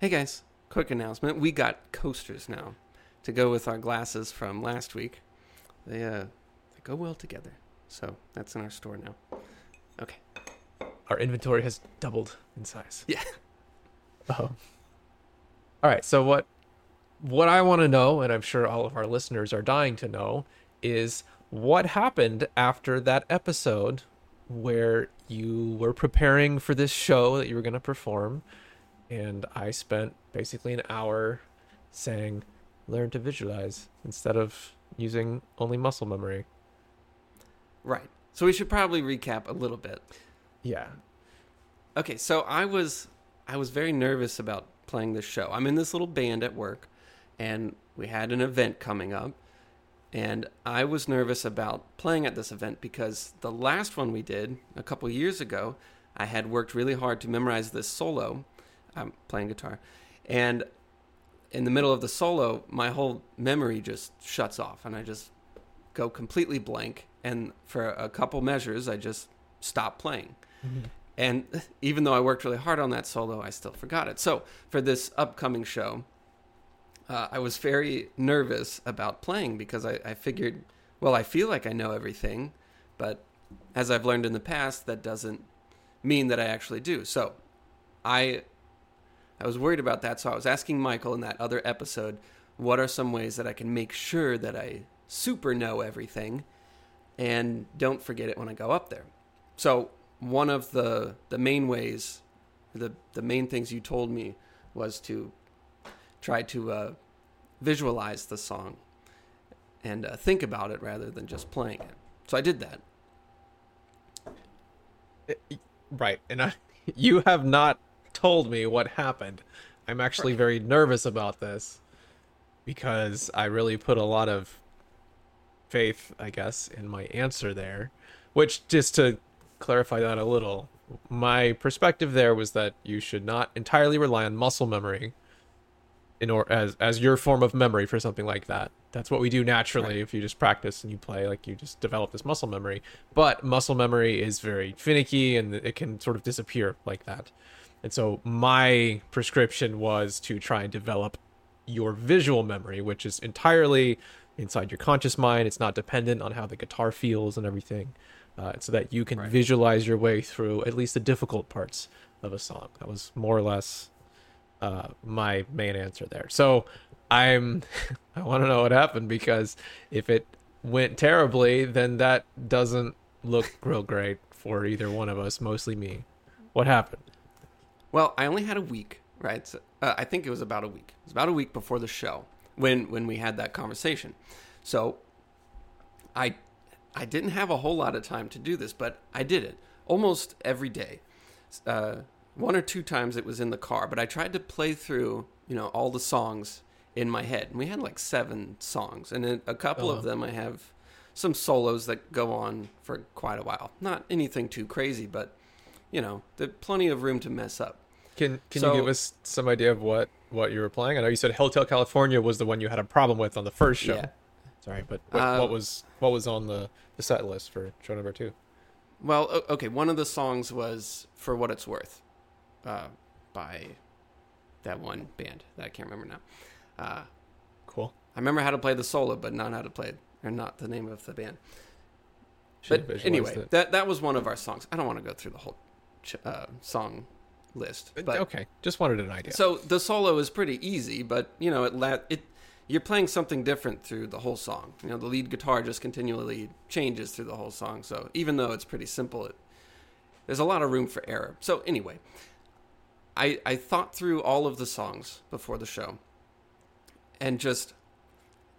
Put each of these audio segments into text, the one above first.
Hey guys, quick announcement. We got coasters now to go with our glasses from last week. They uh they go well together. So that's in our store now. Okay. Our inventory has doubled in size. Yeah. Oh. All right. So what what I want to know, and I'm sure all of our listeners are dying to know, is what happened after that episode where you were preparing for this show that you were going to perform, and I spent basically an hour saying, "Learn to visualize" instead of using only muscle memory. Right. So we should probably recap a little bit. Yeah. Okay, so I was I was very nervous about playing this show. I'm in this little band at work and we had an event coming up and I was nervous about playing at this event because the last one we did a couple years ago, I had worked really hard to memorize this solo. I'm playing guitar. And in the middle of the solo, my whole memory just shuts off and I just go completely blank and for a couple measures I just stop playing. And even though I worked really hard on that solo, I still forgot it. So for this upcoming show, uh, I was very nervous about playing because I, I figured, well, I feel like I know everything, but as I've learned in the past, that doesn't mean that I actually do. So I I was worried about that. So I was asking Michael in that other episode, what are some ways that I can make sure that I super know everything and don't forget it when I go up there. So one of the the main ways, the the main things you told me was to try to uh, visualize the song and uh, think about it rather than just playing it. So I did that. Right. And I, you have not told me what happened. I'm actually very nervous about this because I really put a lot of faith, I guess, in my answer there. Which, just to clarify that a little, my perspective there was that you should not entirely rely on muscle memory in or as as your form of memory for something like that. That's what we do naturally Right. if you just practice and you play like you just develop this muscle memory. But muscle memory is very finicky and it can sort of disappear like that. And so my prescription was to try and develop your visual memory, which is entirely inside your conscious mind. It's not dependent on how the guitar feels and everything. Uh, so that you can Right. visualize your way through at least the difficult parts of a song. That was more or less uh, my main answer there. So I'm I want to know what happened because if it went terribly, then that doesn't look real great for either one of us, mostly me. What happened? Well, I only had a week, right? So, uh, I think it was about a week. It was about a week before the show when when we had that conversation. So I I didn't have a whole lot of time to do this, but I did it almost every day. Uh, one or two times it was in the car, but I tried to play through, you know, all the songs in my head. And we had like seven songs, and a couple Oh. of them I have some solos that go on for quite a while. Not anything too crazy, but you know, there's plenty of room to mess up. Can can So- you give us some idea of what what you were playing? I know you said Hotel California was the one you had a problem with on the first show. Yeah. Sorry, but what, Uh, what was what was on the, the set list for show number two? Well, okay, one of the songs was "For What It's Worth," uh, by that one band that I can't remember now. Uh, Cool. I remember how to play the solo, but not how to play or not the name of the band. Should've But anyway, it. that that was one of our songs. I don't want to go through the whole uh, song list, but okay, just wanted an idea. so the solo is pretty easy. But you know, it la- it you're playing something different through the whole song. You know, the lead guitar just continually changes through the whole song. So even though it's pretty simple, it there's a lot of room for error. So anyway, I I thought through all of the songs before the show, and just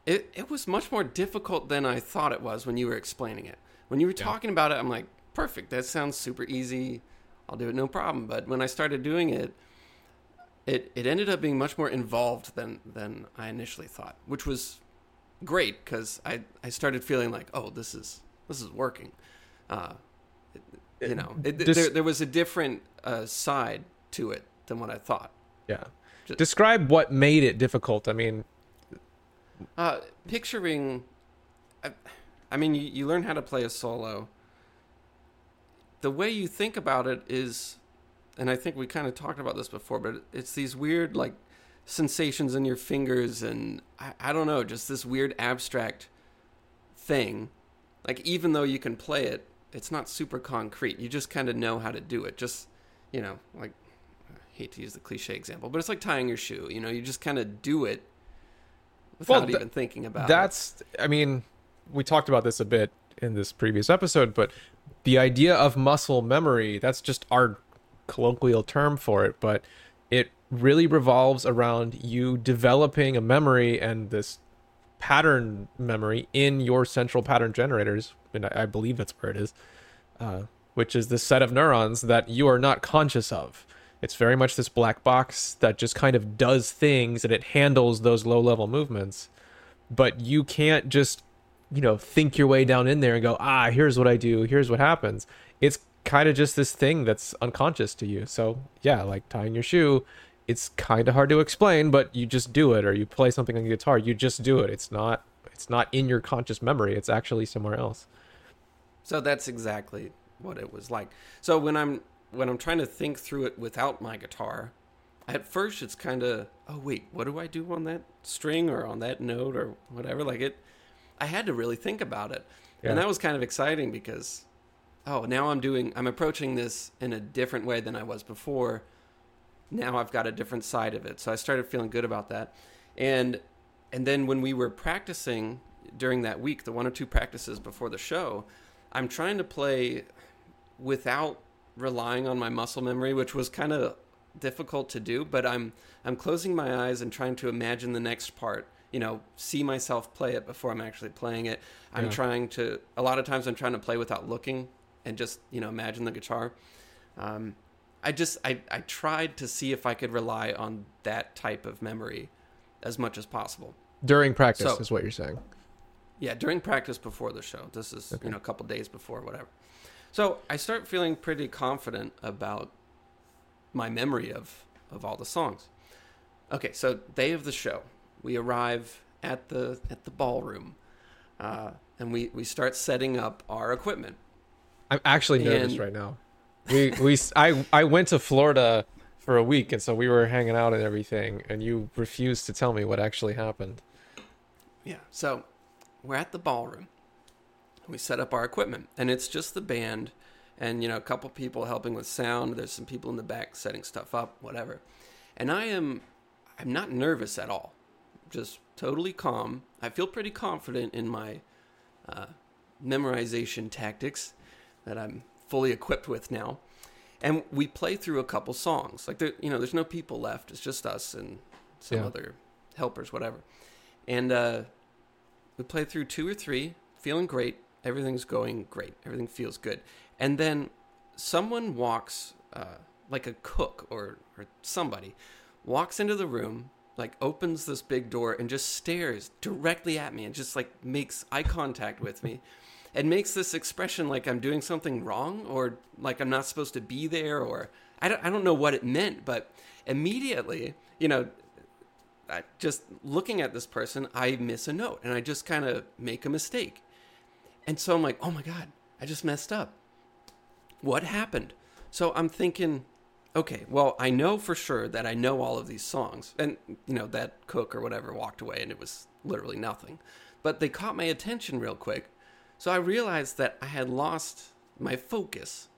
it it was much more difficult than I thought it was when you were explaining it. When you were Yeah. talking about it, I'm like, perfect. That sounds super easy. I'll do it no problem. But when I started doing it, it it ended up being much more involved than than I initially thought, which was great because I I started feeling like, oh, this is this is working. Uh, it- you know, it, Just- there there was a different uh, side to it than what I thought. yeah. Ju- Describe what made it difficult. I mean, Uh, picturing, I, I mean, you, you learn how to play a solo. The way you think about it is, and I think we kind of talked about this before, but it's these weird like sensations in your fingers, and I, I don't know, just this weird abstract thing. Like even though you can play it, it's not super concrete. You just kind of know how to do it. Just you know, like I hate to use the cliche example, but it's like tying your shoe. You know, you just kind of do it without Well, th- even thinking about it. That's, I mean, we talked about this a bit in this previous episode, but the idea of muscle memory, that's just our colloquial term for it, but it really revolves around you developing a memory and this pattern memory in your central pattern generators, and I, I believe that's where it is, uh, which is this set of neurons that you are not conscious of. It's very much this black box that just kind of does things and it handles those low level movements but you can't just you know think your way down in there and go ah here's what i do here's what happens it's kind of just this thing that's unconscious to you so yeah like tying your shoe it's kind of hard to explain but you just do it or you play something on the guitar you just do it it's not it's not in your conscious memory it's actually somewhere else So that's exactly what it was like. So when I'm when I'm trying to think through it without my guitar, at first it's kind of oh wait, what do I do on that string or on that note or whatever? Like it, I had to really think about it, Yeah. and that was kind of exciting because oh now I'm doing I'm approaching this in a different way than I was before. Now I've got a different side of it, so I started feeling good about that, and and then when we were practicing during that week, the one or two practices before the show, I'm trying to play without relying on my muscle memory, which was kind of difficult to do, but I'm I'm closing my eyes and trying to imagine the next part. You know, see myself play it before I'm actually playing it. I'm Yeah. trying to a lot of times I'm trying to play without looking and just, you know, imagine the guitar. Um, I just I, I tried to see if I could rely on that type of memory as much as possible. during practice So- is what you're saying Yeah, during practice before the show. This is Okay. you know a couple days before, whatever. So I start feeling pretty confident about my memory of of all the songs. Okay, so day of the show, we arrive at the at the ballroom, uh, and we we start setting up our equipment. i'm actually nervous And- right now we we i i went to florida for a week and so we were hanging out and everything and you refused to tell me what actually happened Yeah. So we're at the ballroom. We set up our equipment, and it's just the band, and you know a couple people helping with sound. There's some people in the back setting stuff up, whatever. And I am, I'm not nervous at all. Just totally calm. I feel pretty confident in my uh, memorization tactics that I'm fully equipped with now. And we play through a couple songs. Like there, you know, there's no people left. It's just us and some Yeah. other helpers, whatever. And uh, we play through two or three, feeling great. Everything's going great. Everything feels good. And then someone walks, uh, like a cook or, or somebody, walks into the room, like opens this big door and just stares directly at me and just like makes eye contact with me and makes this expression like I'm doing something wrong or like I'm not supposed to be there or I don't, I don't know what it meant, but immediately, you know, I, just looking at this person, I miss a note and I just kind of make a mistake. And so I'm like, oh my God, I just messed up. What happened? So I'm thinking, okay, well, I know for sure that I know all of these songs. And, you know, that cook or whatever walked away and it was literally nothing. But they caught my attention real quick. So I realized that I had lost my focus.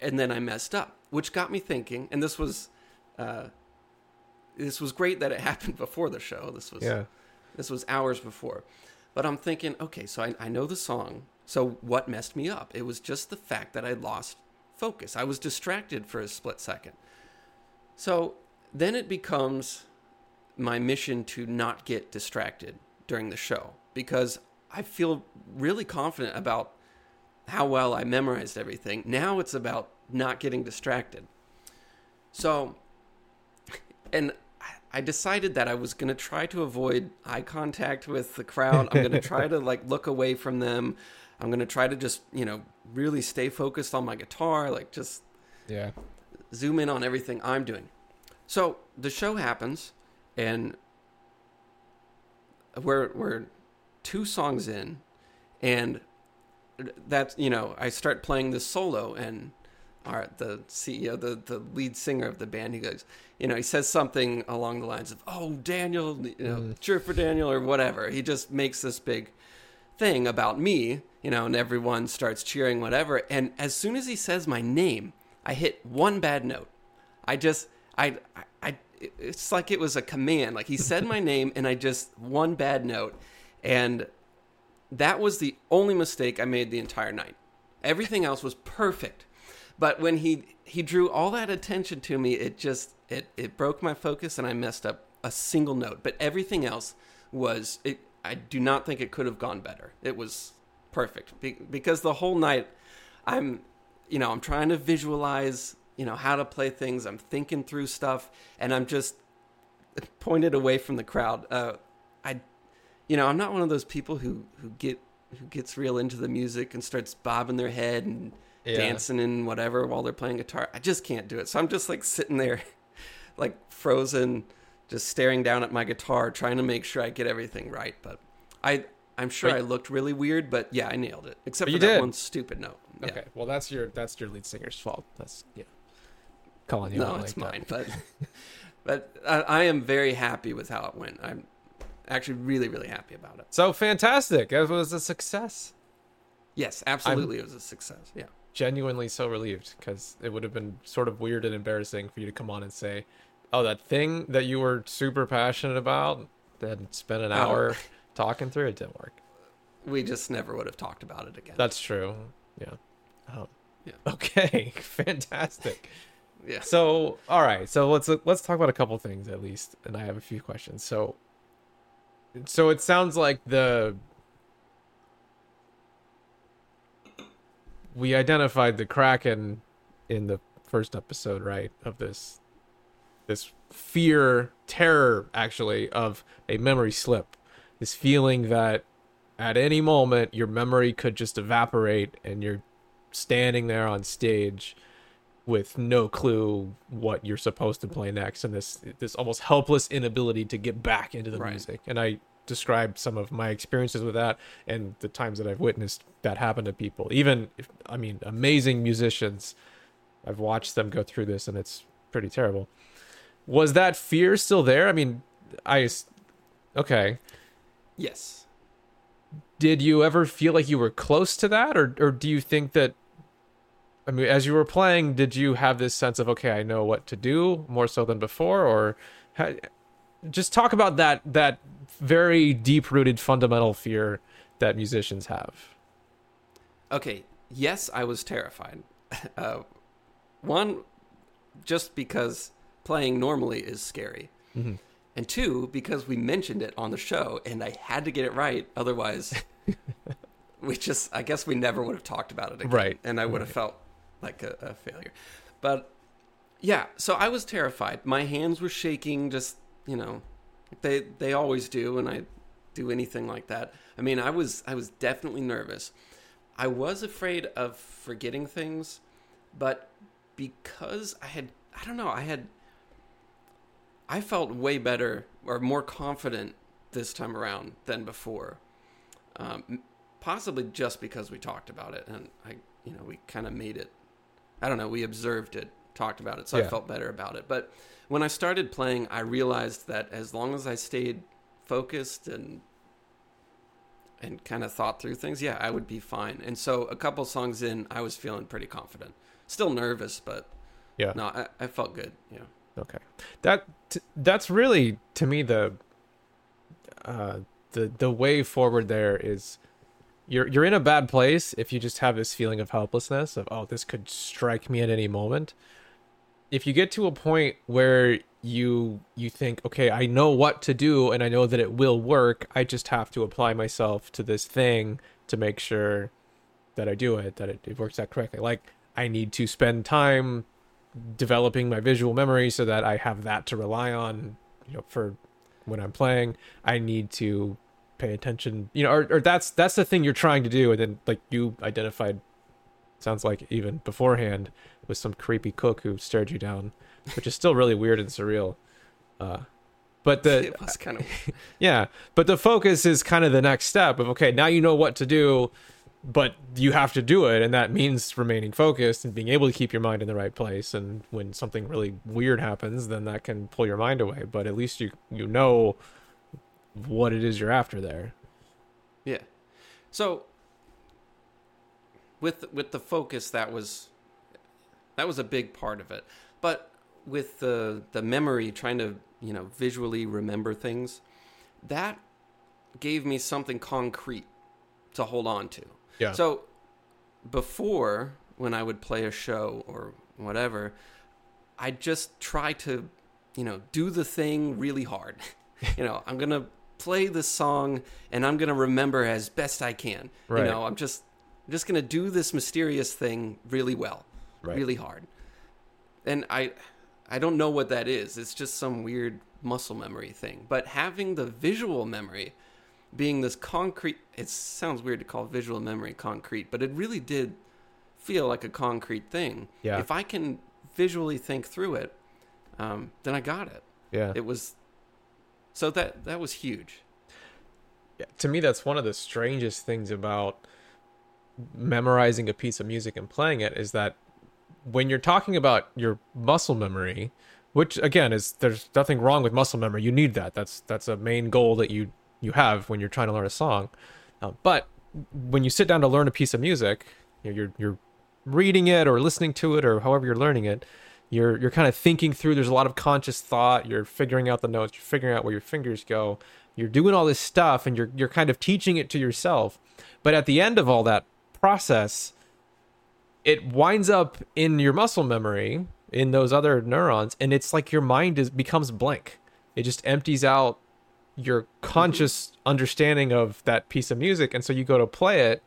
And then I messed up, which got me thinking. And this was. Uh, this was great that it happened before the show. This was yeah this was hours before. But I'm thinking, okay, so I, I know the song. So what messed me up? It was just the fact that I lost focus. I was distracted for a split second. So then it becomes my mission to not get distracted during the show because I feel really confident about how well I memorized everything. Now it's about not getting distracted. So, and I decided that I was going to try to avoid eye contact with the crowd. I'm going to try to like look away from them. I'm going to try to just, you know, really stay focused on my guitar, like just yeah zoom in on everything I'm doing. So the show happens, and we're we're two songs in, and that's you know I start playing this solo, and our the CEO, the the lead singer of the band, he goes, you know, he says something along the lines of, "Oh, Daniel, you know, Mm. cheer for Daniel" or whatever. He just makes this big thing about me, you know, and everyone starts cheering, whatever. And as soon as he says my name, I hit one bad note. I just, I, I, it's like it was a command. Like he said my name, and I just one bad note, and that was the only mistake I made the entire night. Everything else was perfect. But when he he drew all that attention to me, it just it it broke my focus and I messed up a single note. But everything else was it I do not think it could have gone better. It was perfect Be- because the whole night I'm you know, I'm trying to visualize, you know, how to play things. I'm thinking through stuff and I'm just pointed away from the crowd. Uh I you know, I'm not one of those people who who get who gets real into the music and starts bobbing their head and Yeah. dancing and whatever while they're playing guitar. I just can't do it. So I'm just like sitting there, like frozen, just staring down at my guitar, trying to make sure I get everything right. But I, I'm sure I looked really weird, but yeah, I nailed it. Except But for that did. one stupid note. Yeah. Okay, well that's your that's your lead singer's fault. That's yeah. Calling you No, it's like mine. But, but I, I am very happy with how it went. I'm actually really, really happy about it. So fantastic! It was a success. Yes, absolutely, it was a success. Yeah. Genuinely so relieved because it would have been sort of weird and embarrassing for you to come on and say, "Oh, that thing that you were super passionate about." that spent an Oh. hour talking through it didn't work. We just never would have talked about it again. That's true. Yeah. Oh. Yeah. Okay. Fantastic. yeah. So, all right. So let's let's talk about a couple things at least, and I have a few questions. So, so it sounds like the we identified the kraken in the first episode, right? Of this this fear, terror, actually, of a memory slip. This feeling that at any moment your memory could just evaporate and you're standing there on stage with no clue what you're supposed to play next and this this almost helpless inability to get back into the Right. music and i described some of my experiences with that and the times that i've witnessed that happen to people even if i mean amazing musicians i've watched them go through this and it's pretty terrible was that fear still there i mean i okay Yes. did you ever feel like you were close to that or or do you think that I mean as you were playing did you have this sense of okay I know what to do more so than before or just talk about that that very deep rooted fundamental fear that musicians have Okay. Yes, I was terrified. Uh, one, just because playing normally is scary. Mhm. And two, because we mentioned it on the show and I had to get it right. Otherwise, we just, I guess we never would have talked about it again. Right. And I would have felt like a, a failure. But yeah, so I was terrified. My hands were shaking, just, you know, they, they always do when I do anything like that. I mean, I was, I was definitely nervous. I was afraid of forgetting things, but because I had, I don't know, I had, I felt way better or more confident this time around than before. Um, possibly just because we talked about it and I, you know, we kind of made it. I don't know, we observed it, talked about it, so I felt better about it. But when I started playing, I realized that as long as I stayed focused and and kind of thought through things, yeah, I would be fine. And so a couple songs in, I was feeling pretty confident. Still nervous, but yeah no, I, I felt good. Yeah. Okay, that that's really to me the uh, the the way forward. There is you're you're in a bad place if you just have this feeling of helplessness of oh this could strike me at any moment. If you get to a point where you you think okay I know what to do and I know that it will work. I just have to apply myself to this thing to make sure that I do it that it, it works out correctly. Like I need to spend time developing my visual memory so that I have that to rely on, you know, for when I'm playing. I need to pay attention, you know, or, or that's that's the thing you're trying to do, and then like you identified, sounds like even beforehand with some creepy cook who stared you down, which is still really weird and surreal. Uh, but the it was kind of yeah, but the focus is kind of the next step of okay, now you know what to do. But you have to do it and that means remaining focused and being able to keep your mind in the right place and when something really weird happens then that can pull your mind away but at least you you know what it is you're after there Yeah. So with with the focus that was that was a big part of it. But with the the memory trying to, you know, visually remember things, that gave me something concrete to hold on to. Yeah So before when I would play a show or whatever, I'd just try to, you know, do the thing really hard. you know, I'm going to play this song and I'm going to remember as best I can. Right. You know, I'm just I'm just going to do this mysterious thing really well, Right. really hard. And I I don't know what that is. It's just some weird muscle memory thing. But having the visual memory being this concrete it sounds weird to call visual memory concrete but it really did feel like a concrete thing. Yeah. if i can visually think through it um, then i got it. Yeah. It was so that that was huge. Yeah, to me that's one of the strangest things about memorizing a piece of music and playing it is that when you're talking about your muscle memory which again is there's nothing wrong with muscle memory. You need that. That's that's a main goal that you you have when you're trying to learn a song. Uh, but when you sit down to learn a piece of music you know, you're you're reading it or listening to it or however you're learning it you're you're kind of thinking through there's a lot of conscious thought you're figuring out the notes you're figuring out where your fingers go you're doing all this stuff and you're you're kind of teaching it to yourself. But at the end of all that process it winds up in your muscle memory in those other neurons and it's like your mind is becomes blank. It just empties out your conscious understanding of that piece of music and so you go to play it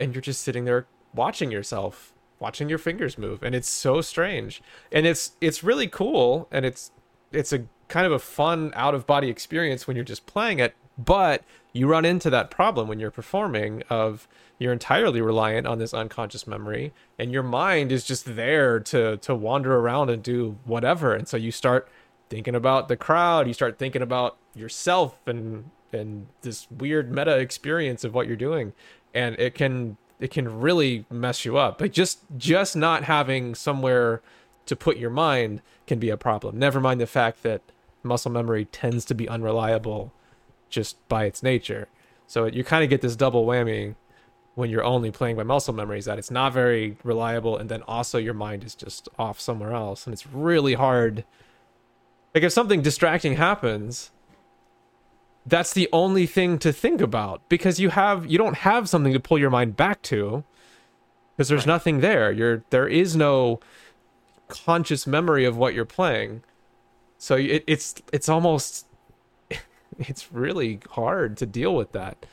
and you're just sitting there watching yourself watching your fingers move and it's so strange. And it's it's really cool and it's it's a kind of a fun out of body experience when you're just playing it but you run into that problem when you're performing of you're entirely reliant on this unconscious memory and your mind is just there to to wander around and do whatever and so you start thinking about the crowd. You start thinking about yourself and and this weird meta experience of what you're doing. And it can it can really mess you up. Like just just not having somewhere to put your mind can be a problem. Never mind the fact that muscle memory tends to be unreliable just by its nature. So you kind of get this double whammy when you're only playing by muscle memories that it's not very reliable and then also your mind is just off somewhere else and it's really hard like if something distracting happens that's the only thing to think about because you have you don't have something to pull your mind back to because there's nothing there. You're there is no conscious memory of what you're playing. So it, it's it's almost it's really hard to deal with that.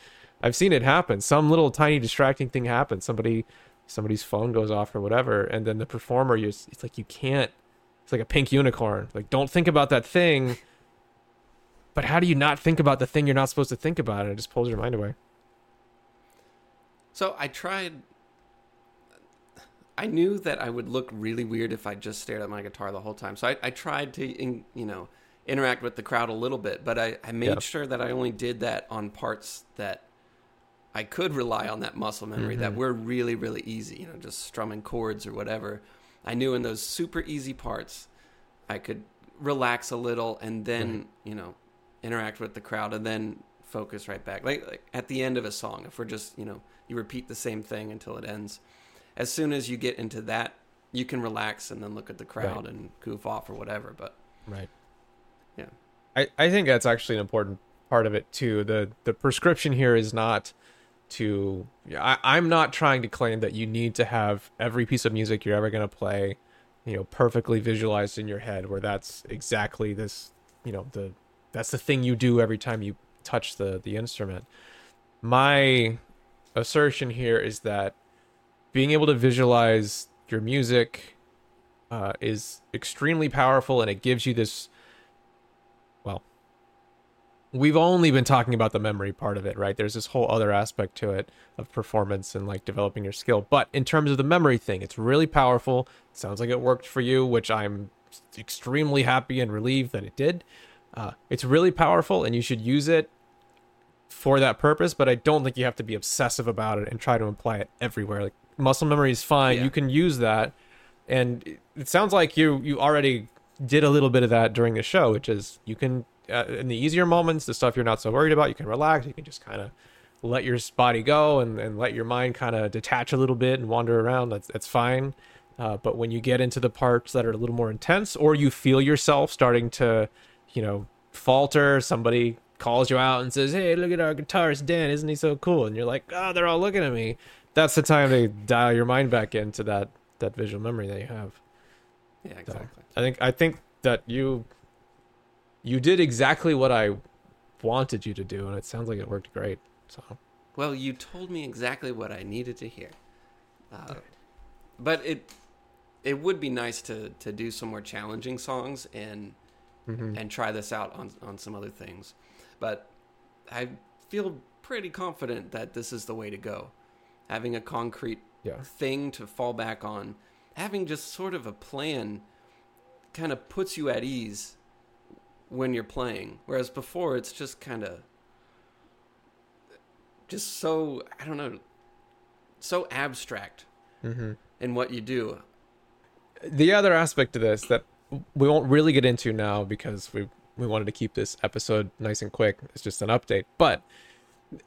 I've seen it happen. Some little tiny distracting thing happens. Somebody somebody's phone goes off or whatever and then the performer you it's like you can't it's like a pink unicorn like don't think about that thing but how do you not think about the thing you're not supposed to think about and it just pulls your mind away so i tried i knew that i would look really weird if i just stared at my guitar the whole time so i, I tried to in, you know interact with the crowd a little bit but i, I made Yeah. sure that i only did that on parts that I could rely on that muscle memory that Mm-hmm. were really, really easy, you know, just strumming chords or whatever. I knew in those super easy parts, I could relax a little and then, you know, interact with the crowd and then focus right back. Like, like at the end of a song, if we're just, you know, you repeat the same thing until it ends. As soon as you get into that, you can relax and then look at the crowd Right. and goof off or whatever. But right yeah, I, I think that's actually an important part of it too. The the prescription here is not to I, I'm not trying to claim that you need to have every piece of music you're ever gonna play, you know, perfectly visualized in your head where that's exactly this you know, the that's the thing you do every time you touch the the instrument. My assertion here is that being able to visualize your music uh, is extremely powerful and it gives you this we've only been talking about the memory part of it right there's this whole other aspect to it of performance and like developing your skill but in terms of the memory thing it's really powerful sounds like it worked for you which i'm extremely happy and relieved that it did uh, it's really powerful and you should use it for that purpose, but I don't think you have to be obsessive about it and try to apply it everywhere. Like muscle memory is fine. Yeah. You can use that. And it- it sounds like you you already did a little bit of that during the show, which is you can uh, in the easier moments, the stuff you're not so worried about, you can relax. You can just kind of let your body go and, and let your mind kind of detach a little bit and wander around. That's that's fine. Uh, but when you get into the parts that are a little more intense, or you feel yourself starting to, you know, falter, somebody calls you out and says, "Hey, look at our guitarist Dan, isn't he so cool?" And you're like, "Oh, they're all looking at me." That's the time to dial your mind back into that that visual memory that you have. Yeah, So, exactly. I think I think that you you did exactly what I wanted you to do, and it sounds like it worked great. So Well, you told me exactly what I needed to hear. Uh, but it it would be nice to to do some more challenging songs and mhm. and try this out on on some other things. But I feel pretty confident that this is the way to go. Having a concrete yeah, thing to fall back on, having just sort of a plan kind of puts you at ease when you're playing. Whereas before it's just kind of just so I don't know so abstract hmm in what you do. the other aspect of this that we won't really get into now because we we wanted to keep this episode nice and quick. It's just an update. But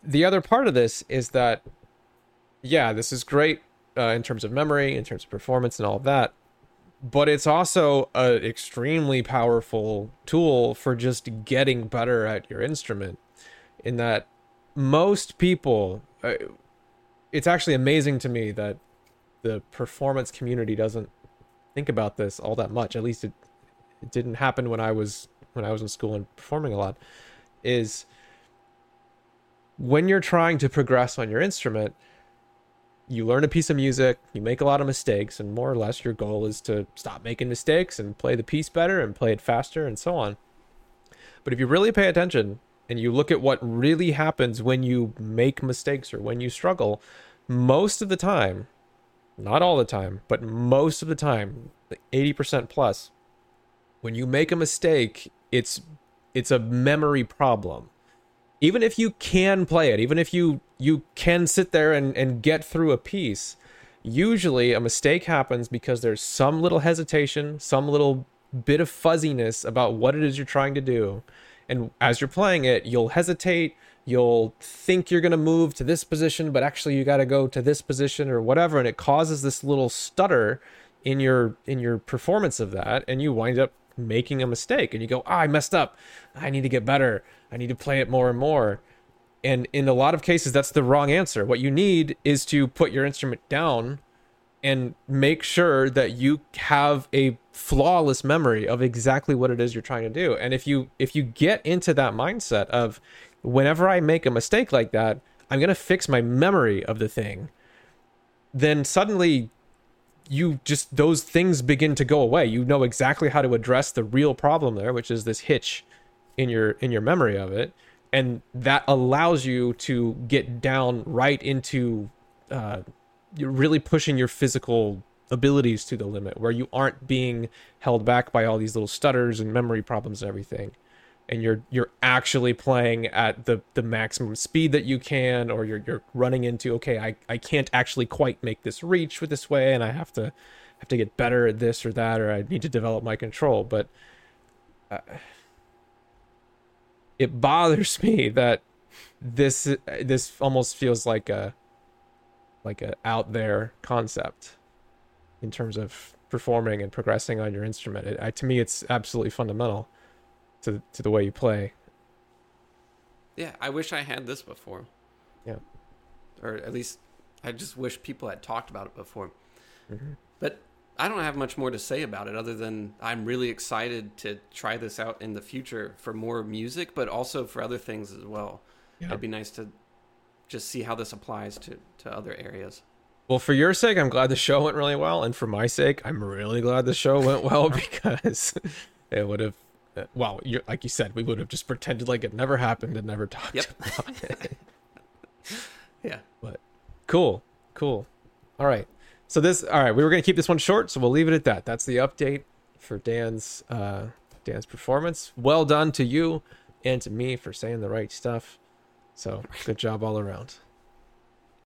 the other part of this is that yeah, this is great uh, in terms of memory, in terms of performance, and all of that. But it's also an extremely powerful tool for just getting better at your instrument. In that most people, uh, it's actually amazing to me that the performance community doesn't think about this all that much. At least it, it didn't happen when I was when I was in school and performing a lot. Is when you're trying to progress on your instrument, you learn a piece of music, you make a lot of mistakes, and more or less your goal is to stop making mistakes and play the piece better and play it faster and so on. But if you really pay attention and you look at what really happens when you make mistakes or when you struggle, most of the time, not all the time, but most of the time, 80% plus, when you make a mistake, it's it's a memory problem. Even if you can play it, even if you you can sit there and, and get through a piece, usually a mistake happens because there's some little hesitation, some little bit of fuzziness about what it is you're trying to do. And as you're playing it, you'll hesitate, you'll think you're going to move to this position, but actually you got to go to this position or whatever and it causes this little stutter in your in your performance of that and you wind up making a mistake and you go, ah, I messed up. I need to get better. I need to play it more and more. And in a lot of cases, that's the wrong answer. What you need is to put your instrument down and make sure that you have a flawless memory of exactly what it is you're trying to do. And if you if you get into that mindset of whenever I make a mistake like that, I'm going to fix my memory of the thing, then suddenly you just those things begin to go away. You know exactly how to address the real problem there, which is this hitch in your in your memory of it, and that allows you to get down right into uh, really pushing your physical abilities to the limit, where you aren't being held back by all these little stutters and memory problems and everything. And you're you're actually playing at the the maximum speed that you can or you're you're running into okay I I can't actually quite make this reach with this way and I have to have to get better at this or that or I need to develop my control. But uh, it bothers me that this this almost feels like a like a out there concept in terms of performing and progressing on your instrument it, I, to me it's absolutely fundamental to to the way you play. Yeah, I wish I had this before. Yeah. Or at least I just wish people had talked about it before. Mhm. But I don't have much more to say about it other than I'm really excited to try this out in the future for more music, but also for other things as well. Yeah. It'd be nice to just see how this applies to, to other areas. Well, for your sake, I'm glad the show went really well, and for my sake, I'm really glad the show went well because it would have. Well, you like you said, we would have just pretended like it never happened and never talked Yep. about it. Yeah. But cool, cool. All right. So this, all right, we were gonna keep this one short, so we'll leave it at that. That's the update for Dan's uh, Dan's performance. Well done to you and to me for saying the right stuff. So good job all around.